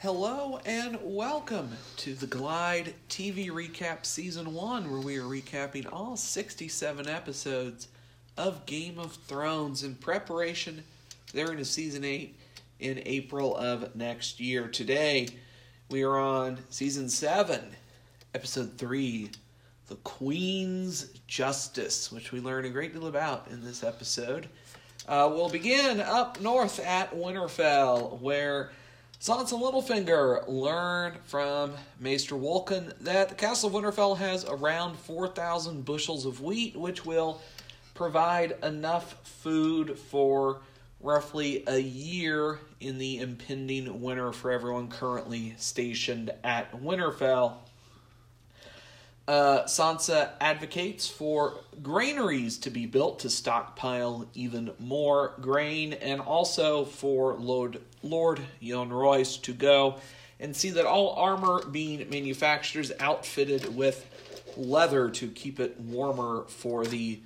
Hello and welcome to the Glide TV Recap Season 1, where we are recapping all 67 episodes of Game of Thrones in preparation there into Season 8 in April of next year. Today, we are on Season 7, Episode 3, The Queen's Justice, which we learn a great deal about in this episode. Uh, we'll begin up north at Winterfell, where Sansa Littlefinger learn from Maester Wolkan that the Castle of Winterfell has around 4,000 bushels of wheat, which will provide enough food for roughly a year in the impending winter for everyone currently stationed at Winterfell. Uh, Sansa advocates for granaries to be built to stockpile even more grain, and also for Lord Lord Yohn Royce to go and see that all armor being manufactured is outfitted with leather to keep it warmer for the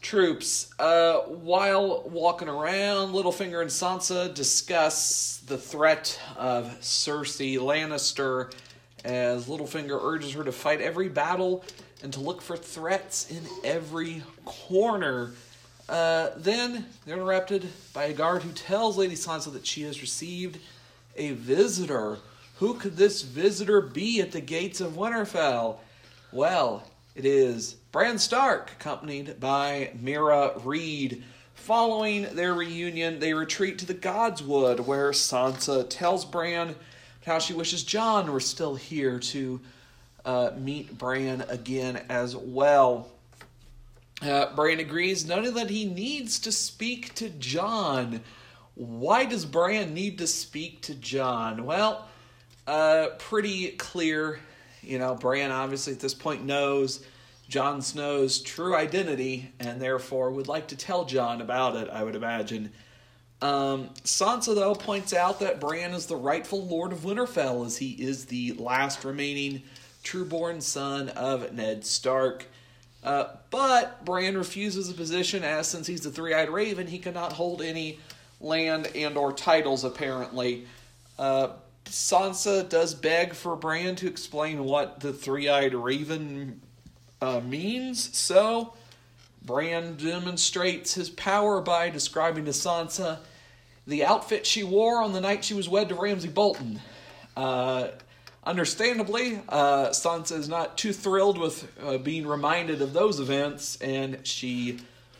troops. Uh, while walking around, Littlefinger and Sansa discuss the threat of Cersei Lannister as Littlefinger urges her to fight every battle and to look for threats in every corner. Uh, then they're interrupted by a guard who tells Lady Sansa that she has received a visitor. Who could this visitor be at the gates of Winterfell? Well, it is Bran Stark, accompanied by Meera Reed. Following their reunion, they retreat to the Godswood, where Sansa tells Bran how she wishes Jon were still here to uh, meet Bran again as well. Uh, Bran agrees not only that he needs to speak to Jon. Why does Bran need to speak to Jon? Well, uh, pretty clear. You know, Bran obviously at this point knows Jon Snow's true identity and therefore would like to tell Jon about it, I would imagine. Um, Sansa, though, points out that Bran is the rightful Lord of Winterfell as he is the last remaining true-born son of Ned Stark. Uh, but Bran refuses the position as since he's the three-eyed raven, he cannot hold any land and or titles apparently. Uh, Sansa does beg for Bran to explain what the three-eyed raven uh, means, so Bran demonstrates his power by describing to Sansa the outfit she wore on the night she was wed to Ramsay Bolton. Uh, understandably, uh, Sansa is not too thrilled with uh, being reminded of those events, and she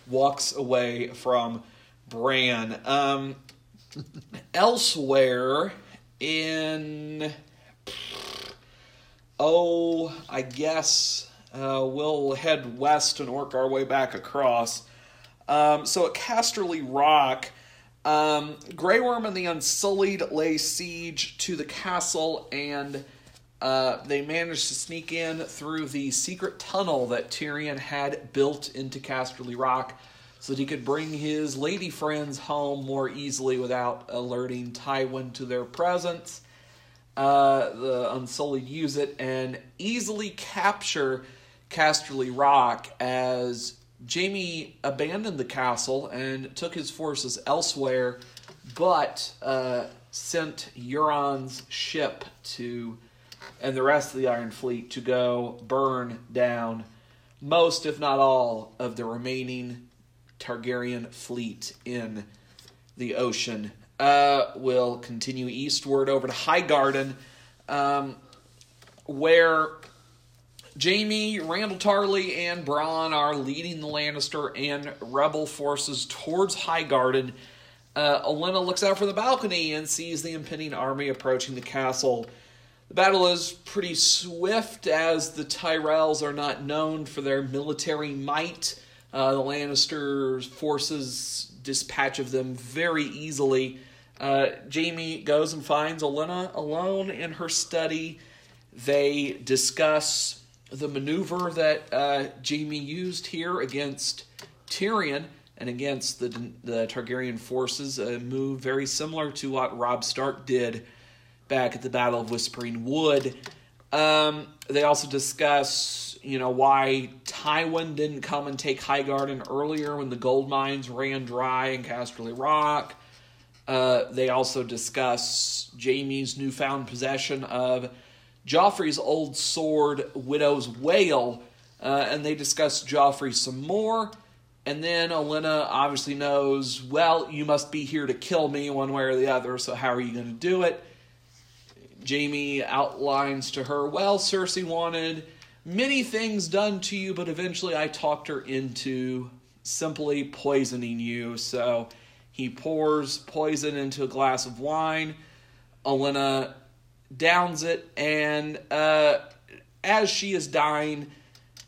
walks away from Bran. Um, elsewhere in. Oh, I guess uh, we'll head west and work our way back across. Um, so at Casterly Rock, um, Grey Worm and the Unsullied lay siege to the castle, and uh, they managed to sneak in through the secret tunnel that Tyrion had built into Casterly Rock so that he could bring his lady friends home more easily without alerting Tywin to their presence. Uh, the Unsullied use it and easily capture Casterly Rock as Jaime abandoned the castle and took his forces elsewhere, but uh, sent Euron's ship to and the rest of the Iron Fleet to go burn down most, if not all, of the remaining Targaryen fleet in the ocean. Uh, will continue eastward over to Highgarden, um, where Jaime, Randyll Tarly, and Bronn are leading the Lannister and Rebel forces towards Highgarden. Uh, Olenna looks out from the balcony and sees the impending army approaching the castle. The battle is pretty swift as the Tyrells are not known for their military might. Uh, the Lannister forces dispatch of them very easily. Uh, Jaime goes and finds Olenna alone in her study. They discuss the maneuver that uh, Jaime used here against Tyrion and against the the Targaryen forces, a move very similar to what Robb Stark did back at the Battle of Whispering Wood. Um, they also discuss, you know, why Tywin didn't come and take Highgarden earlier when the gold mines ran dry in Casterly Rock. Uh, they also discuss Jaime's newfound possession of Joffrey's old sword, Widow's Wail, uh, and they discuss Joffrey some more. And then Olenna obviously knows, well, you must be here to kill me one way or the other, so how are you going to do it? Jaime outlines to her, well, Cersei wanted many things done to you, but eventually I talked her into simply poisoning you. So he pours poison into a glass of wine. Olenna downs it, and uh, as she is dying,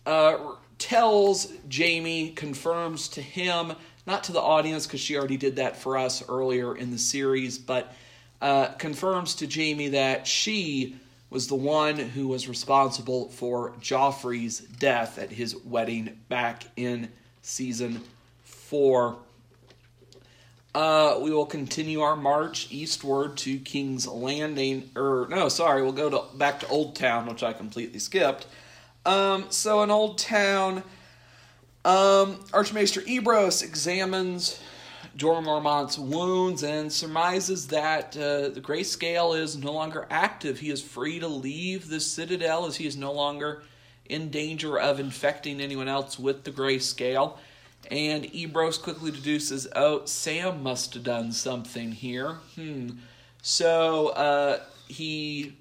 uh, tells Jaime, confirms to him, not to the audience because she already did that for us earlier in the series, but uh, confirms to Jaime that she was the one who was responsible for Joffrey's death at his wedding back in season four. Uh, we will continue our march eastward to King's Landing. Or no, sorry, we'll go to back to Old Town, which I completely skipped. Um, so in Old Town, um, Archmaester Ebrose examines Jorah Mormont's wounds and surmises that uh, the grayscale is no longer active. He is free to leave the citadel as he is no longer in danger of infecting anyone else with the grayscale. And Ebrose quickly deduces, oh, Sam must have done something here. Hmm. So uh, he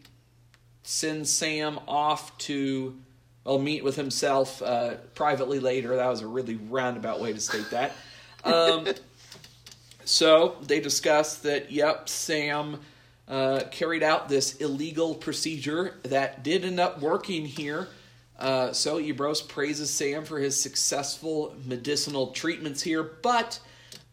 sends Sam off to, well, meet with himself uh, privately later. That was a really roundabout way to state that. Um, so they discuss that, yep, Sam uh, carried out this illegal procedure that did end up working here. Uh, so Ebrose praises Sam for his successful medicinal treatments here, but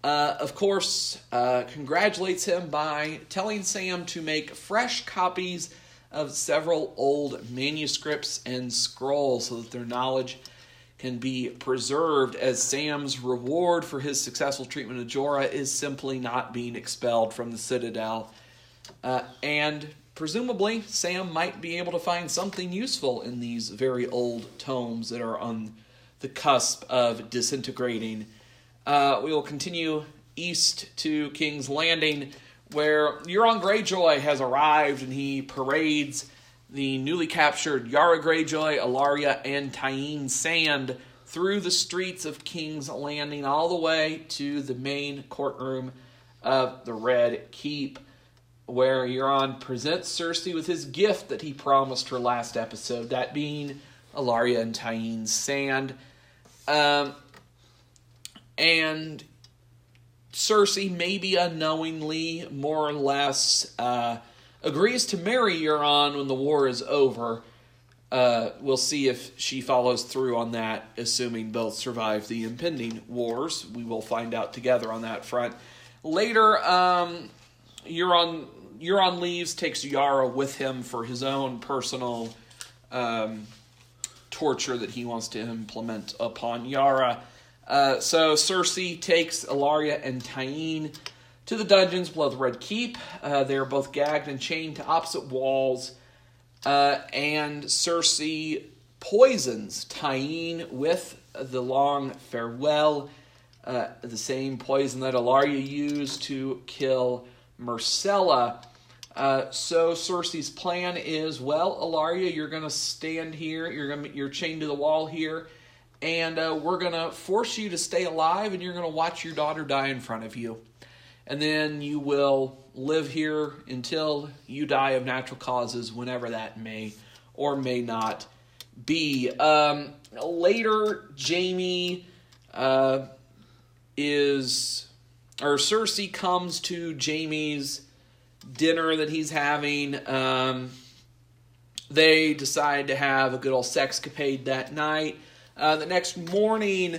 uh, of course uh, congratulates him by telling Sam to make fresh copies of several old manuscripts and scrolls so that their knowledge can be preserved as Sam's reward for his successful treatment of Jorah is simply not being expelled from the Citadel. Uh, and presumably, Sam might be able to find something useful in these very old tomes that are on the cusp of disintegrating. Uh, we will continue east to King's Landing, where Euron Greyjoy has arrived and he parades the newly captured Yara Greyjoy, Ellaria, and Tyene Sand through the streets of King's Landing all the way to the main courtroom of the Red Keep where Euron presents Cersei with his gift that he promised her last episode, that being Ellaria and Tyene's sand. Um, and Cersei, maybe unknowingly, more or less, uh, agrees to marry Euron when the war is over. Uh, we'll see if she follows through on that, assuming both survive the impending wars. We will find out together on that front. Later, um, Euron Euron leaves, takes Yara with him for his own personal um, torture that he wants to implement upon Yara. Uh, so Cersei takes Ellaria and Tyene to the dungeons below the Red Keep. Uh, they are both gagged and chained to opposite walls. Uh, and Cersei poisons Tyene with the long farewell, uh, the same poison that Ellaria used to kill Myrcella. Uh, so Cersei's plan is, well, Ellaria, you're to stand here. You're gonna you're chained to the wall here, and uh, we're to force you to stay alive, and you're to watch your daughter die in front of you, and then you will live here until you die of natural causes, whenever that may or may not be. Um, later, Jaime uh, is or Cersei comes to Jaime's dinner that he's having. Um, they decide to have a good old sexcapade that night. Uh, the next morning,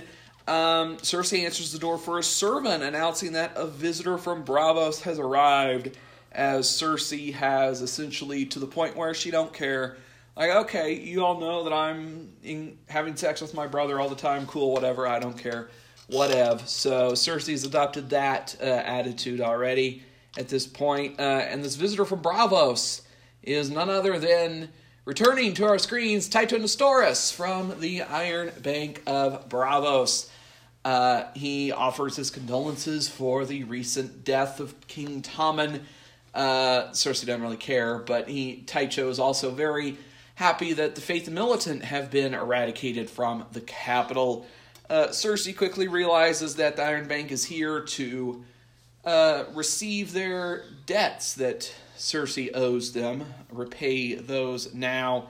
um, Cersei answers the door for a servant, announcing that a visitor from Braavos has arrived. As Cersei has essentially to the point where she don't care. Like, okay, you all know that I'm in, having sex with my brother all the time. Cool, whatever. I don't care. Whatever. So Cersei's adopted that uh, attitude already at this point. Uh, and this visitor from Braavos is none other than returning to our screens Tycho Nestoris from the Iron Bank of Braavos. Uh, he offers his condolences for the recent death of King Tommen. Uh, Cersei doesn't really care, but he Tycho is also very happy that the Faith Militant have been eradicated from the capital. Uh, Cersei quickly realizes that the Iron Bank is here to uh, receive their debts that Cersei owes them, repay those now.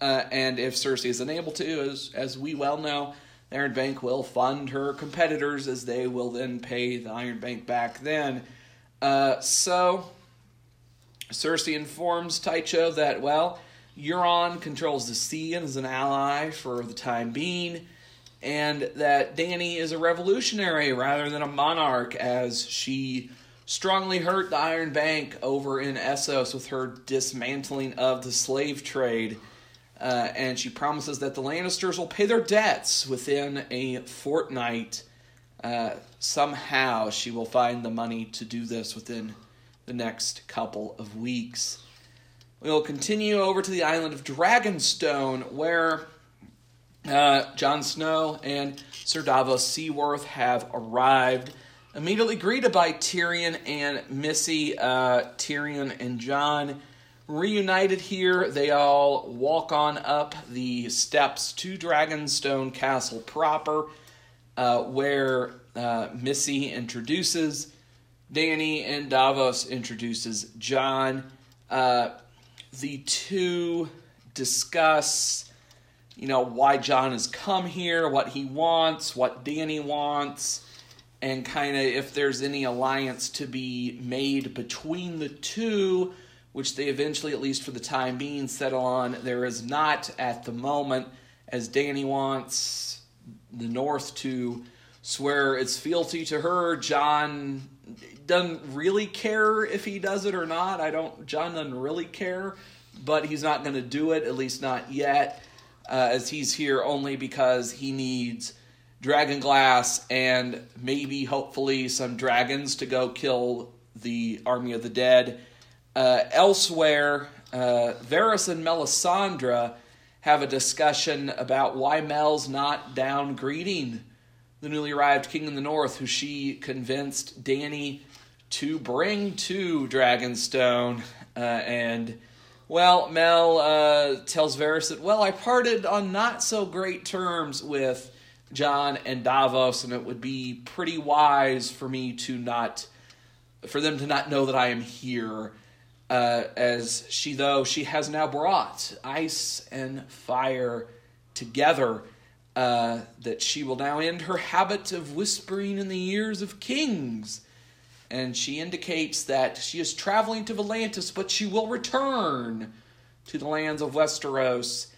Uh, and if Cersei is unable to, as, as we well know, the Iron Bank will fund her competitors as they will then pay the Iron Bank back then. Uh, so Cersei informs Tycho that, well, Euron controls the sea and is an ally for the time being, and that Dany is a revolutionary rather than a monarch, as she strongly hurt the Iron Bank over in Essos with her dismantling of the slave trade. Uh, and she promises that the Lannisters will pay their debts within a fortnight. Uh, somehow she will find the money to do this within the next couple of weeks. We'll continue over to the island of Dragonstone, where uh, Jon Snow and Sir Davos Seaworth have arrived. Immediately greeted by Tyrion and Missy, uh, Tyrion and Jon reunited here. They all walk on up the steps to Dragonstone Castle proper, uh, where uh, Missy introduces Dany and Davos introduces Jon. Uh, the two discuss, you know, why Jon has come here, what he wants, what Dany wants, and kind of if there's any alliance to be made between the two which they eventually, at least for the time being, settle on. There is not at the moment, as Dany wants the North to swear its fealty to her. Jon doesn't really care if he does it or not. I don't. Jon doesn't really care, but he's not going to do it, at least not yet, uh, as he's here only because he needs dragon glass and maybe, hopefully, some dragons to go kill the army of the dead uh, elsewhere, uh, Varys and Melisandre have a discussion about why Mel's not down greeting the newly arrived king in the north, who she convinced Dany to bring to Dragonstone. Uh, and, well, Mel uh, tells Varys that, well, I parted on not so great terms with Jon and Davos, and it would be pretty wise for me to not, for them to not know that I am here uh, as she, though she has now brought ice and fire together, uh, that she will now end her habit of whispering in the ears of kings. And she indicates that she is traveling to Volantis, but she will return to the lands of Westeros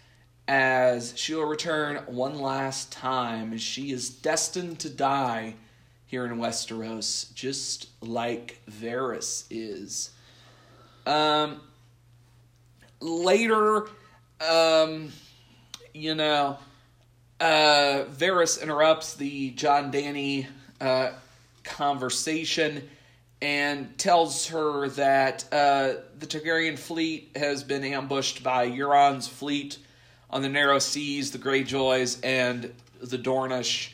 as she will return one last time. She is destined to die here in Westeros, just like Varys is. Um, later, um, you know, uh, Varys interrupts the Jon Danny uh, conversation and tells her that uh, the Targaryen fleet has been ambushed by Euron's fleet on the narrow seas, the Greyjoys and the Dornish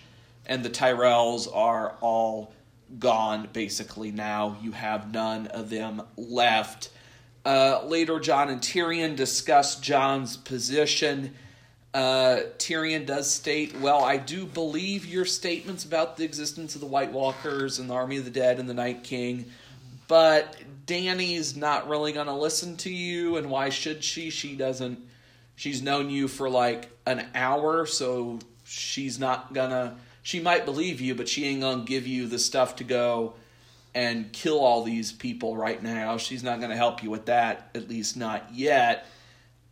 and the Tyrells are all gone basically now. You have none of them left. Uh, later, Jon and Tyrion discuss Jon's position. Uh, Tyrion does state, Well, I do believe your statements about the existence of the White Walkers and the Army of the Dead and the Night King, but Dany's not really going to listen to you, and why should she? She doesn't. She's known you for like an hour, so she's not gonna. She might believe you, but she ain't gonna give you the stuff to go and kill all these people right now. She's not to help you with that, at least not yet.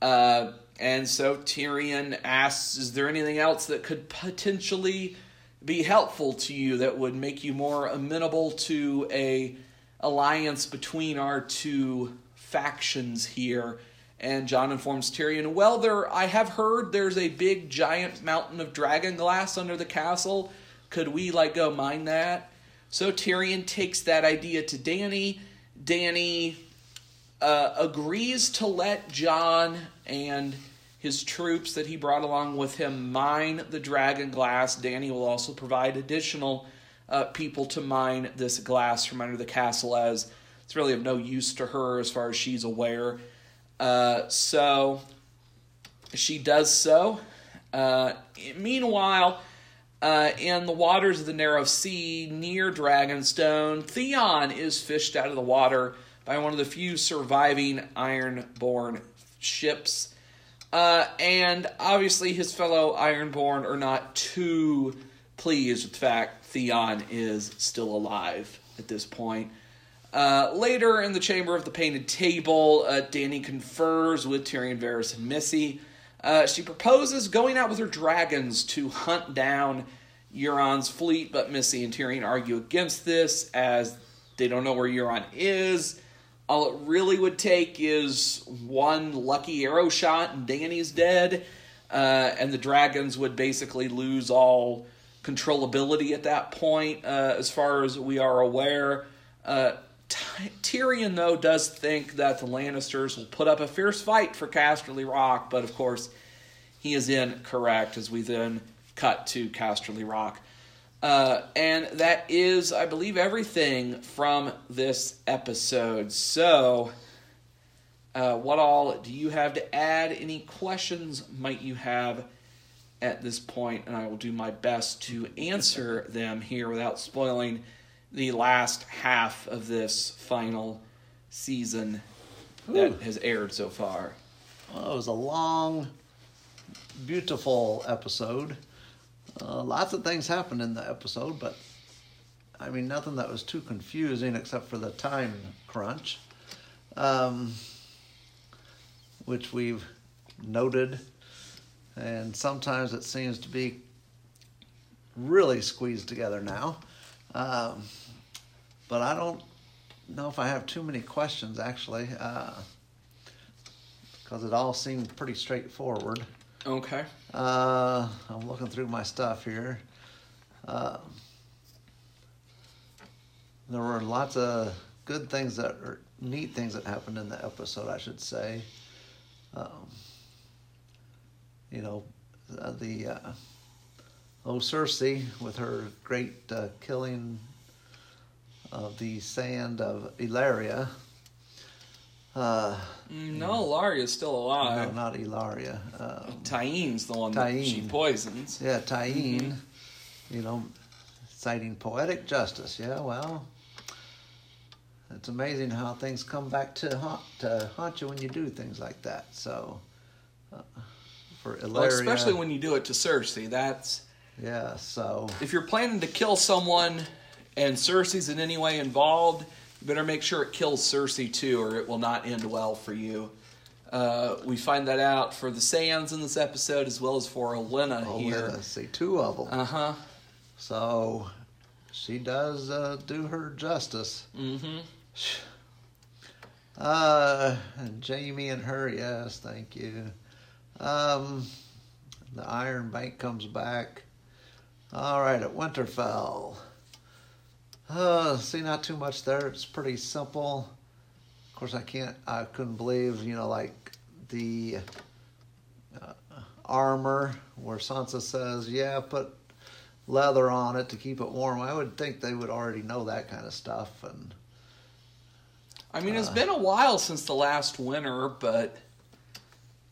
Uh, and so Tyrion asks, Is there anything else that could potentially be helpful to you that would make you more amenable to a alliance between our two factions here? And Jon informs Tyrion, Well, there I have heard there's a big giant mountain of dragon glass under the castle. Could we like go mine that? So Tyrion takes that idea to Danny. Dany uh, agrees to let Jon and his troops that he brought along with him mine the dragon glass. Dany will also provide additional uh, people to mine this glass from under the castle, as it's really of no use to her as far as she's aware. Uh, so she does so. Uh, meanwhile, uh, in the waters of the Narrow Sea near Dragonstone, Theon is fished out of the water by one of the few surviving Ironborn ships. Uh, and obviously, his fellow Ironborn are not too pleased with the fact Theon is still alive at this point. Uh, later in the Chamber of the Painted Table, uh, Dany confers with Tyrion, Varys, and Missy. Uh, she proposes going out with her dragons to hunt down Euron's fleet, but Missy and Tyrion argue against this as they don't know where Euron is. All it really would take is one lucky arrow shot and Dany's dead, uh, and the dragons would basically lose all controllability at that point, uh, as far as we are aware. Uh, Ty- Tyrion, though, does think that the Lannisters will put up a fierce fight for Casterly Rock, but of course, he is incorrect as we then cut to Casterly Rock. Uh, and that is, I believe, everything from this episode. So, uh, what all do you have to add? Any questions might you have at this point? And I will do my best to answer them here without spoiling the last half of this final season that has aired so far. Well, it was a long, beautiful episode. Uh, lots of things happened in the episode, but I mean, nothing that was too confusing except for the time crunch, um, which we've noted. And sometimes it seems to be really squeezed together now. Um, but I don't know if I have too many questions actually, because it all seemed pretty straightforward. Okay. Uh, I'm looking through my stuff here. Uh, there were lots of good things that are neat things that happened in the episode, I should say. Um, you know, uh, the uh, oh Cersei with her great uh, killing of the sand of Ellaria. Uh, No, Laria's still alive. no, not Ellaria. Um, the one that she poisons. Yeah, Tyene, you know, citing poetic justice. Yeah, well, it's amazing how things come back to haunt, to haunt you when you do things like that. So, uh, for Ellaria, Well, especially when you do it to Cersei. That's yeah. So, if you're planning to kill someone and Cersei's in any way involved, better make sure it kills Cersei too, or it will not end well for you. Uh, we find that out for the Sands in this episode, as well as for Olenna oh, here. let's see, two of them. Uh huh. So, she does uh, do her justice. Mm-hmm. Uh, and Jaime and her, yes, thank you. Um, the Iron Bank comes back. All right, at Winterfell. Uh, see, not too much there. It's pretty simple. Of course, I can't, I couldn't believe, you know, like the uh, armor where Sansa says, yeah, put leather on it to keep it warm. I would think they would already know that kind of stuff. And I mean, it's been a while since the last winter, but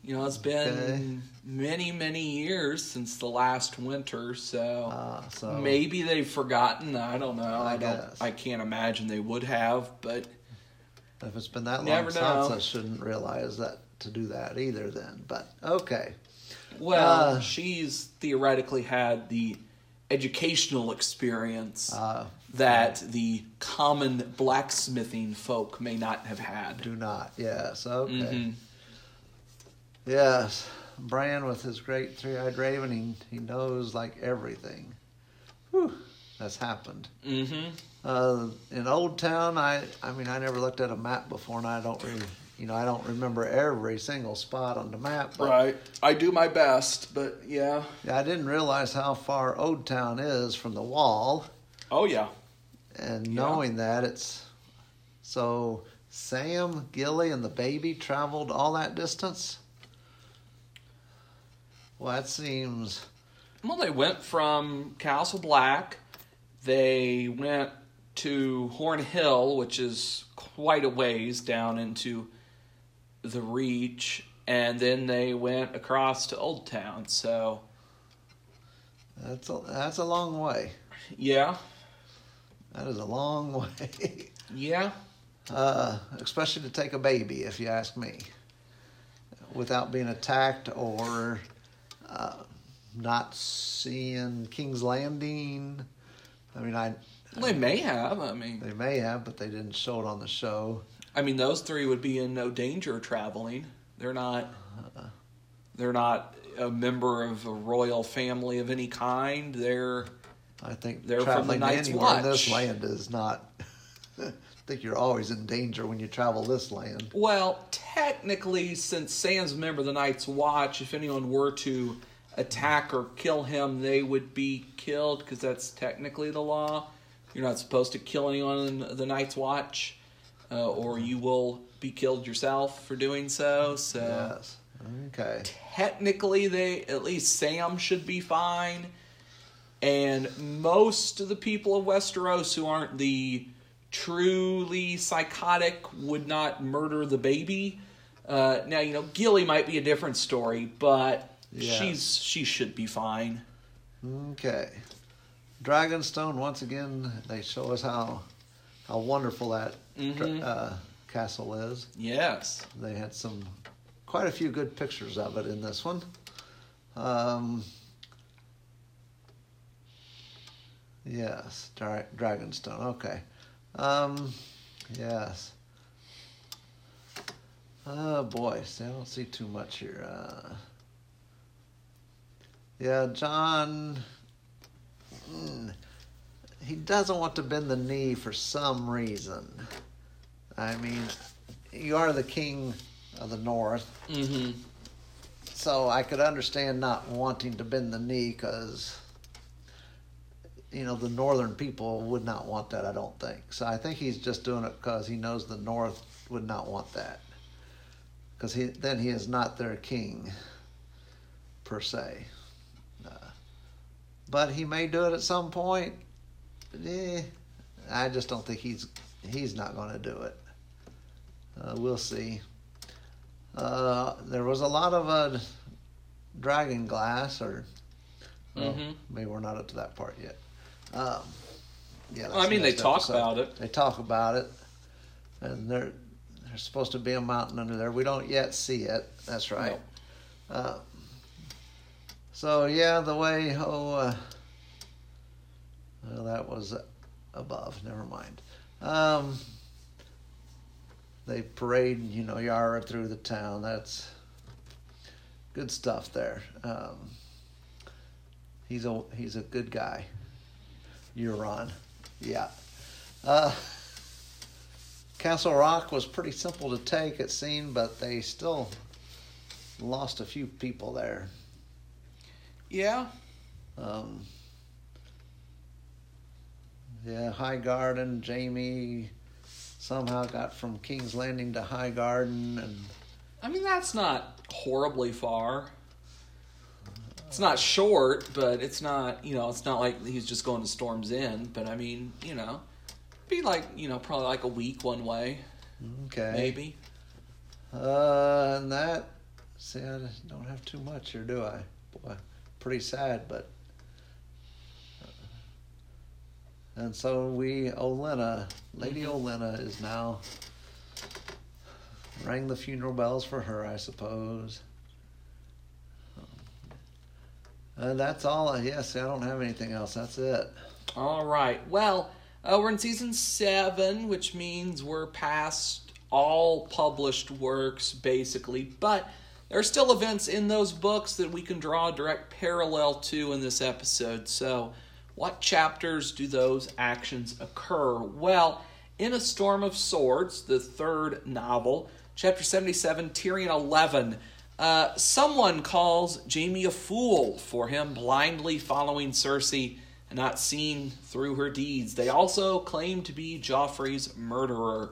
you know, it's been Okay. many, many years since the last winter. So uh, so maybe they've forgotten. I don't know. I, I don't. guess. I can't imagine they would have. But If it's been that long, know. Sansa shouldn't realize that to do that either. Then, but okay, well, Uh. she's theoretically had the educational experience uh, that the common blacksmithing folk may not have had. do not. Yes, okay. Mhm. Yes, Bran with his great three-eyed raven, he he knows like everything. Whew, that's happened. Mm-hmm. Uh, in Old Town, I I mean I never looked at a map before, and I don't really, you know, I don't remember every single spot on the map. Right. I do my best, but yeah. Yeah, I didn't realize how far Old Town is from the wall. Oh yeah. and knowing that it's so Sam, Gilly, and the baby traveled all that distance. Well, that seems. Well, they went from Castle Black. They went to Horn Hill, which is quite a ways down into the Reach, and then they went across to Old Town. So, That's a, that's a long way. yeah, That is a long way. yeah, uh, especially to take a baby, if you ask me, without being attacked or uh, not seeing King's Landing. I mean, I they may have. I mean, they may have, but they didn't show it on the show. I mean, those three would be in no danger of traveling. They're not. They're not a member of a royal family of any kind. They're I think They're from the traveling Night's in this land is not. Think you're always in danger when you travel this land. well, technically, since Sam's a member of the Night's Watch, if anyone were to attack or kill him, they would be killed because that's technically the law. You're not supposed to kill anyone in the Night's Watch, uh, or you will be killed yourself for doing so. So. Yes. Okay. technically they at least Sam should be fine. And most of the people of Westeros who aren't the truly psychotic would not murder the baby. Uh, now you know Gilly might be a different story, but Yes. she's she should be fine. Okay. Dragonstone once again. They show us how how wonderful that Mhm. uh, castle is. Yes. They had some quite a few good pictures of it in this one. Um, yes, Dra- Dragonstone. Okay. Um, yes. Oh boy, see, I don't see too much here. Uh, yeah, Jon. mm, he doesn't want to bend the knee for some reason. I mean, you are the king of the north, Mm-hmm. so I could understand not wanting to bend the knee because, you know, the northern people would not want that, I don't think. So I think he's just doing it because he knows the north would not want that. Because he, then he is not their king, per se. Uh, but he may do it at some point. Eh, I just don't think he's he's not going to do it. Uh, we'll see. Uh, there was a lot of uh, dragon glass, or well, Mhm. maybe we're not up to that part yet. Um, yeah, I mean, they talk episode. about it. They talk about it, and there there's supposed to be a mountain under there. We don't yet see it. That's right. Uh, so yeah, the way oh, uh, well, that was above. Never mind. Um, they parade, you know, Yara through the town. That's good stuff there. Um, he's a he's a good guy. Euron, yeah. Uh, Castle Rock was pretty simple to take, it seemed, but they still lost a few people there. Yeah. Um, yeah, High Garden, Jaime somehow got from King's Landing to High Garden, and I mean, that's not horribly far. It's not short, but it's not, you know, it's not like he's just going to Storm's End. But I mean, you know, be like, you know, probably like a week one way, okay. maybe. Uh, and that, see, I don't have too much here, do I? Boy, pretty sad, but. And so we, Olenna, Lady Olenna is now. Rang the funeral bells for her, I suppose. And that's all. Yes, I don't have anything else. That's it. All right. Well, uh, we're in season seven, which means we're past all published works, basically. But there are still events in those books that we can draw a direct parallel to in this episode. So, what chapters do those actions occur? Well, in A Storm of Swords, the third novel, chapter 77, Tyrion 11, uh, someone calls Jaime a fool for him blindly following Cersei and not seeing through her deeds. They also claim to be Joffrey's murderer.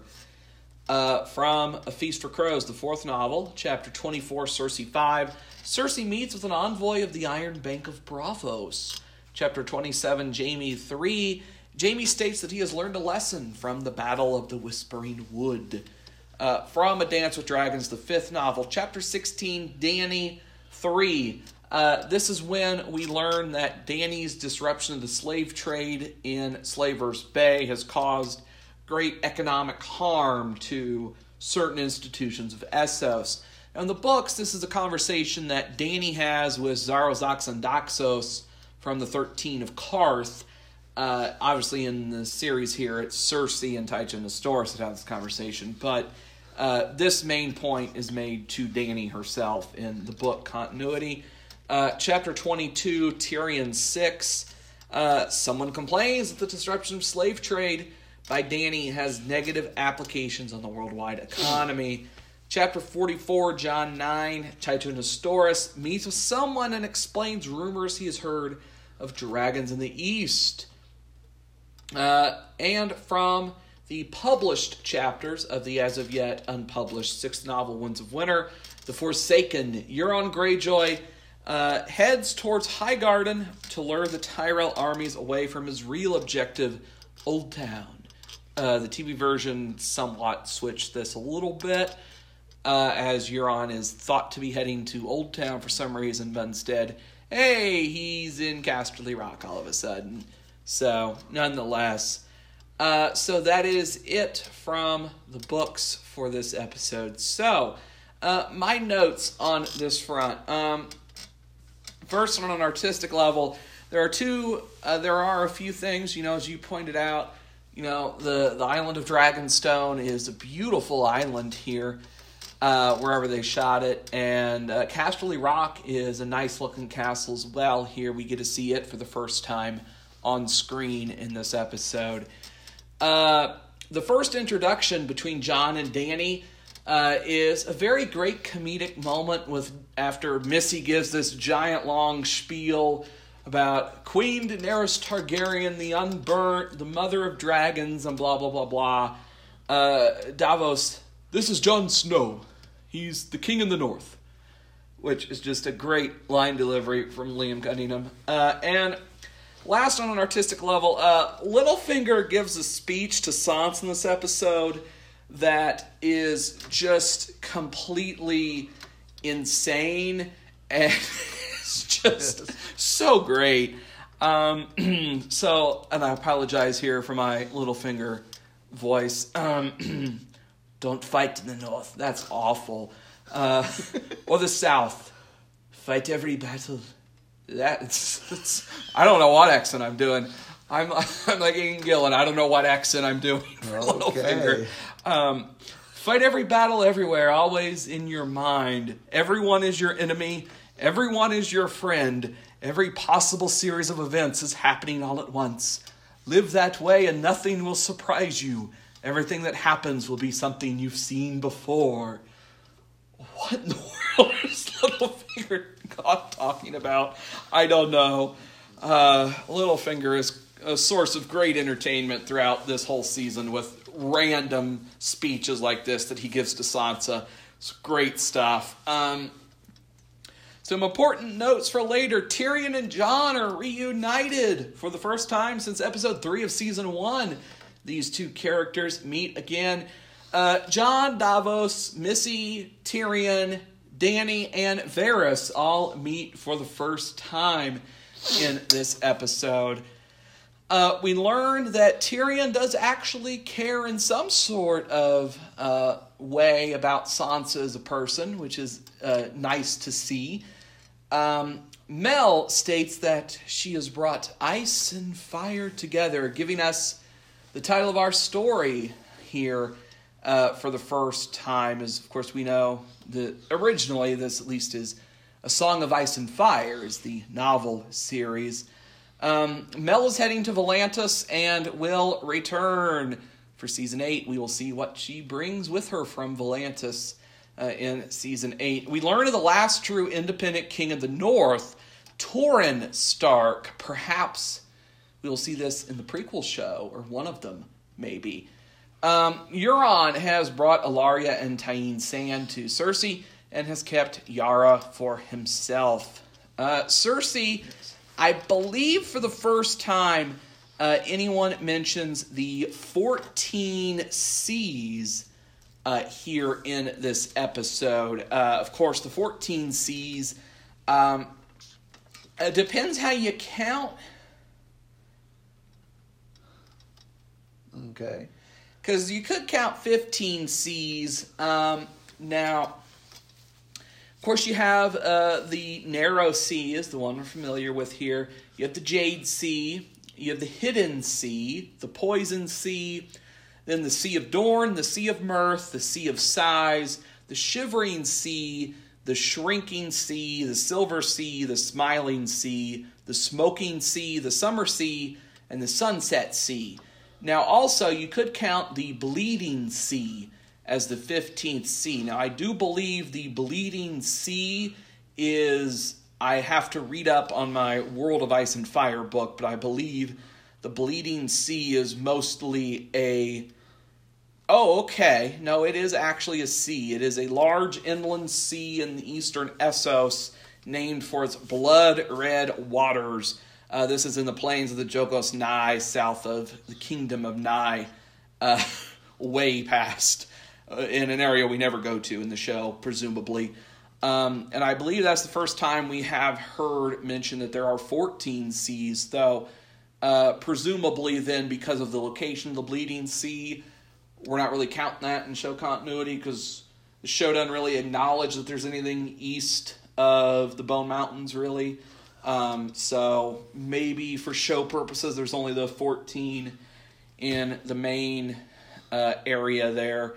Uh, from A Feast for Crows, the fourth novel, chapter 24, Cersei 5. Cersei meets with an envoy of the Iron Bank of Braavos. Chapter 27, Jaime 3. Jaime states that he has learned a lesson from the Battle of the Whispering Wood. Uh, from A Dance with Dragons, the fifth novel, chapter 16, Dany 3. Uh, this is when we learn that Dany's disruption of the slave trade in Slaver's Bay has caused great economic harm to certain institutions of Essos. Now, in the books, this is a conversation that Dany has with Xaro Xhoan Daxos from the 13 of Qarth. Uh, obviously, in the series here, it's Cersei and Tycho Nestoris that have this conversation, but uh, this main point is made to Dany herself in the book continuity. Uh, chapter 22, Tyrion 6. Uh, someone complains that the disruption of slave trade by Dany has negative applications on the worldwide economy. Chapter 44, Jon 9, Tycho Nestoris meets with someone and explains rumors he has heard of dragons in the east. Uh, and from the published chapters of the as of yet unpublished sixth novel, Winds of Winter, The Forsaken, Euron Greyjoy uh, heads towards Highgarden to lure the Tyrell armies away from his real objective, Old Town. Uh, the TV version somewhat switched this a little bit, uh, as Euron is thought to be heading to Old Town for some reason, but instead, hey, he's in Casterly Rock all of a sudden. So, nonetheless, uh, so that is it from the books for this episode. So, uh, my notes on this front. Um, first, on an artistic level, there are two. Uh, there are a few things. You know, as you pointed out, you know the the island of Dragonstone is a beautiful island here. Uh, wherever they shot it, and uh, Casterly Rock is a nice looking castle as well. Here we get to see it for the first time on screen in this episode. Uh, the first introduction between Jon and Dany uh, is a very great comedic moment with after Missy gives this giant long spiel about Queen Daenerys Targaryen, the unburnt, the mother of dragons, and blah blah blah blah. Uh, Davos, this is Jon Snow. He's the king in the north, which is just a great line delivery from Liam Cunningham. Uh, and last, on an artistic level, uh, Littlefinger gives a speech to Sansa in this episode that is just completely insane and it's just so great. Um, so, and I apologize here for my Littlefinger voice. Um, don't fight in the north. That's awful. Uh, or the south. Fight every battle. That's, that's I don't know what accent I'm doing. I'm I'm like Ian Gillan. I don't know what accent I'm doing for Okay. Littlefinger. Um, fight every battle everywhere, always in your mind. Everyone is your enemy. Everyone is your friend. Every possible series of events is happening all at once. Live that way, and nothing will surprise you. Everything that happens will be something you've seen before. What in the world is Littlefinger God talking about? I don't know. Uh, Littlefinger is a source of great entertainment throughout this whole season with random speeches like this that he gives to Sansa. It's great stuff. Um, some important notes for later. Tyrion and Jon are reunited for the first time since episode 3 of season 1. These two characters meet again. Uh, Jon, Davos, Missy, Tyrion, Dany, and Varys all meet for the first time in this episode. Uh, we learned that Tyrion does actually care in some sort of uh, way about Sansa as a person, which is uh, nice to see. Um, Mel states that she has brought ice and fire together, giving us the title of our story here uh, for the first time. As of course we know, that originally this at least is a Song of Ice and Fire, is the novel series. Um, Mel is heading to Volantis and will return for season eight. We will see what she brings with her from Volantis uh, in season eight. We learn of the last true independent king of the North, Torrhen Stark. Perhaps we will see this in the prequel show, or one of them, maybe. Um, Euron has brought Ellaria and Tyene Sand to Cersei and has kept Yara for himself. Uh, Cersei, I believe for the first time, uh, anyone mentions the 14 C's uh, here in this episode. Uh, of course, the 14 C's um, it depends how you count. Okay. Because you could count 15 C's. Um, now, of course, you have uh, the narrow sea, is the one we're familiar with here. You have the Jade Sea. You have the Hidden Sea, the Poison Sea, then the Sea of Dorn, the Sea of Mirth, the Sea of Sighs, the Shivering Sea, the Shrinking Sea, the Silver Sea, the Smiling Sea, the Smoking Sea, the Summer Sea, and the Sunset Sea. Now, also, you could count the Bleeding Sea as the 15th sea. Now, I do believe the Bleeding Sea is, I have to read up on my World of Ice and Fire book, but I believe the Bleeding Sea is mostly a. Oh, okay. No, it is actually a sea. It is a large inland sea in the eastern Essos named for its blood red waters uh, this is in the plains of the Jogos Nhai, south of the kingdom of Nhai, uh, way past, uh, in an area we never go to in the show, presumably. Um, and I believe that's the first time we have heard mention that there are 14 seas, though uh, presumably then because of the location of the Bleeding Sea, we're not really counting that in show continuity because the show doesn't really acknowledge that there's anything east of the Bone Mountains, really. Um, so maybe for show purposes, there's only the 14 in the main uh, area there.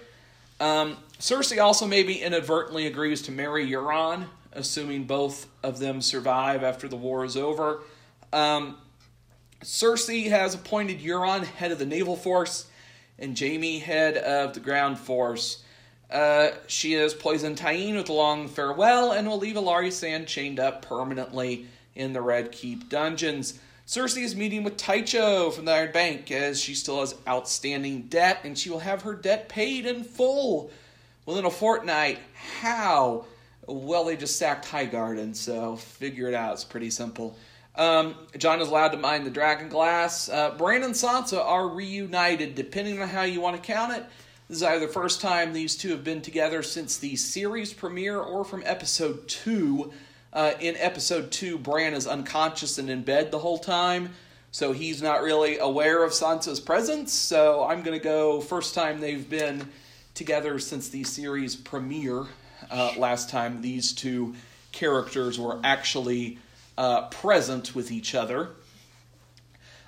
Um, Cersei also maybe inadvertently agrees to marry Euron, assuming both of them survive after the war is over. Um, Cersei has appointed Euron head of the naval force and Jaime head of the ground force. Uh, she has poisoned Tyene with a long farewell and will leave Ellaria Sand chained up permanently in the Red Keep dungeons. Cersei is meeting with Tycho from the Iron Bank as she still has outstanding debt and she will have her debt paid in full within a fortnight. How? Well, they just sacked Highgarden, so figure it out. It's pretty simple. Um, Jon is allowed to mine the Dragon Glass. Uh, Bran and Sansa are reunited, depending on how you want to count it. This is either the first time these two have been together since the series premiere or from episode 2 uh, in episode two, Bran is unconscious and in bed the whole time, so he's not really aware of Sansa's presence. So I'm going to go first time they've been together since the series premiere. Uh, last time these two characters were actually uh, present with each other.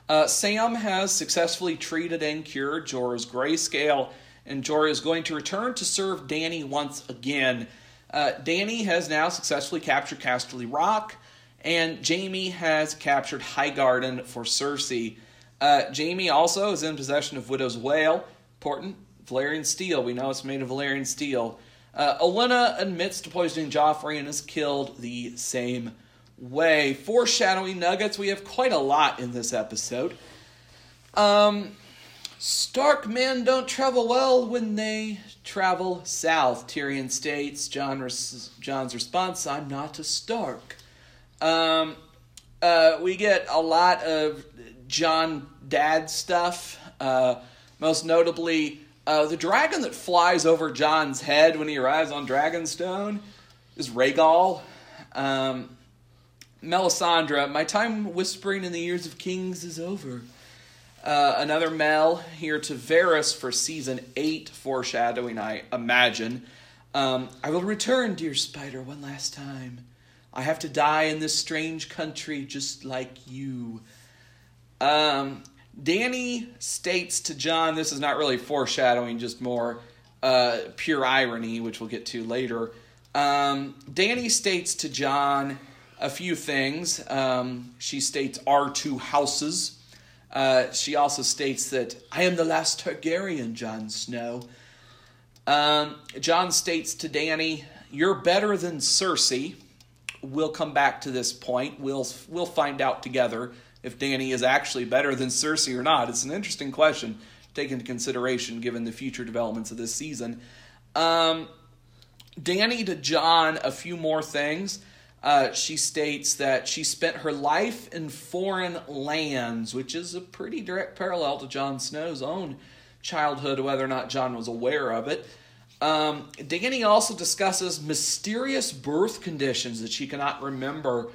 Uh, Sam has successfully treated and cured Jorah's grayscale, and Jorah is going to return to serve Dany once again. Uh, Dany has now successfully captured Casterly Rock, and Jaime has captured Highgarden for Cersei. Uh, Jaime also is in possession of Widow's Wail. Important. Valyrian steel. We know it's made of Valyrian steel. Uh, Olenna admits to poisoning Joffrey and is killed the same way. Foreshadowing nuggets. We have quite a lot in this episode. Um, Stark men don't travel well when they travel south. Tyrion states. Jon res- Jon's response: "I'm not a Stark." Um, uh, we get a lot of Jon dad stuff. Uh, most notably, uh, the dragon that flies over Jon's head when he arrives on Dragonstone is Rhaegal. Um, Melisandre, my time whispering in the ears of kings is over. Uh, another Mel here to Varys for season eight foreshadowing, I imagine. Um, I will return, dear spider, one last time. I have to die in this strange country just like you. Um, Dany states to Jon, this is not really foreshadowing, just more uh, pure irony, which we'll get to later. Um, Dany states to Jon a few things. Um, she states our two houses. Uh, she also states that I am the last Targaryen, Jon Snow. Um, Jon states to Dany, "You're better than Cersei." We'll come back to this point. We'll we'll find out together if Dany is actually better than Cersei or not. It's an interesting question. To take into consideration given the future developments of this season. Um, Dany to Jon, a few more things. Uh, she states that she spent her life in foreign lands, which is a pretty direct parallel to Jon Snow's own childhood, whether or not Jon was aware of it. Um, Dany also discusses mysterious birth conditions that she cannot remember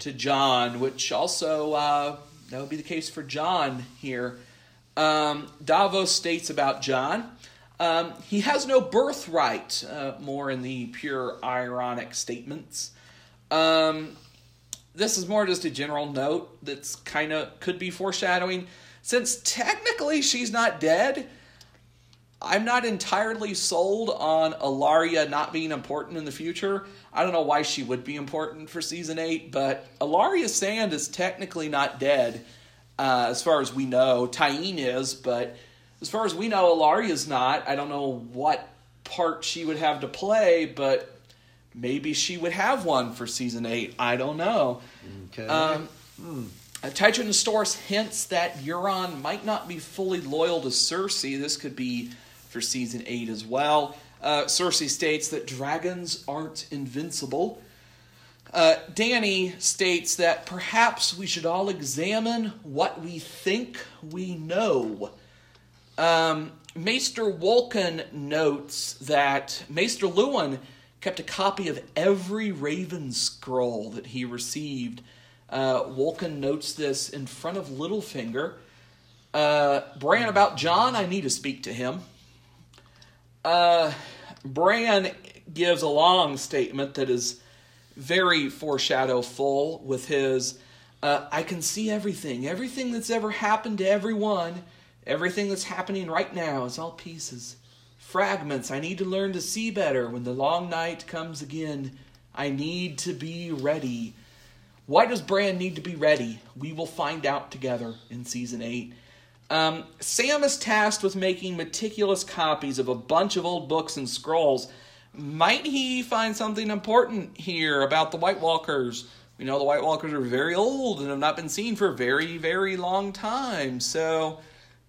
to Jon, which also uh, that would be the case for Jon here. Um, Davos states about Jon. Um, he has no birthright, uh, more in the pure ironic statements. Um, this is more just a general note that's kind of could be foreshadowing. Since technically she's not dead, I'm not entirely sold on Ellaria not being important in the future. I don't know why she would be important for season 8, but Ellaria Sand is technically not dead, uh, as far as we know. Tyene is, but as far as we know, Ellaria's not. I don't know what part she would have to play, but maybe she would have one for season 8. I don't know. Okay. Um, Hmm. hints that Euron might not be fully loyal to Cersei. This could be for season 8 as well. Uh, Cersei states that dragons aren't invincible. Uh, Dany states that perhaps we should all examine what we think we know. Um, Maester Wolkan notes that Maester Luwin kept a copy of every Raven scroll that he received. Uh, Wolkan notes this in front of Littlefinger. Uh, Bran about Jon, I need to speak to him. Uh, Bran gives a long statement that is very foreshadowful with his uh, I can see everything. Everything that's ever happened to everyone, everything that's happening right now is all pieces. Fragments. I need to learn to see better when the long night comes again. I need to be ready. Why does Bran need to be ready? We will find out together in season 8. Um, Sam is tasked with making meticulous copies of a bunch of old books and scrolls. Might he find something important here about the White Walkers? We know the White Walkers are very old and have not been seen for a very, very long time. So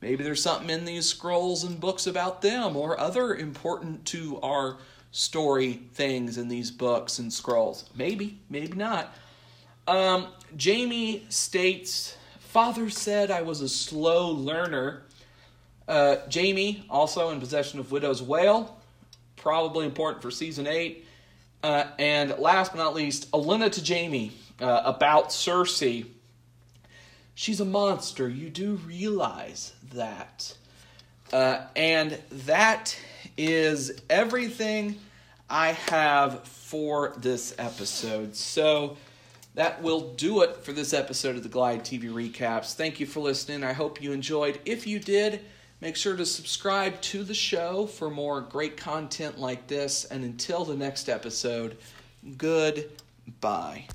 maybe there's something in these scrolls and books about them or other important to our story things in these books and scrolls. Maybe, maybe not. Um, Jaime states, Father said I was a slow learner. Uh, Jaime, also in possession of Widow's Wail, probably important for season 8. Uh, and last but not least, Olenna to Jaime uh, about Cersei. She's a monster. You do realize that. Uh, and that is everything I have for this episode. So that will do it for this episode of the Glide TV Recaps. Thank you for listening. I hope you enjoyed. If you did, make sure to subscribe to the show for more great content like this. And until the next episode, goodbye.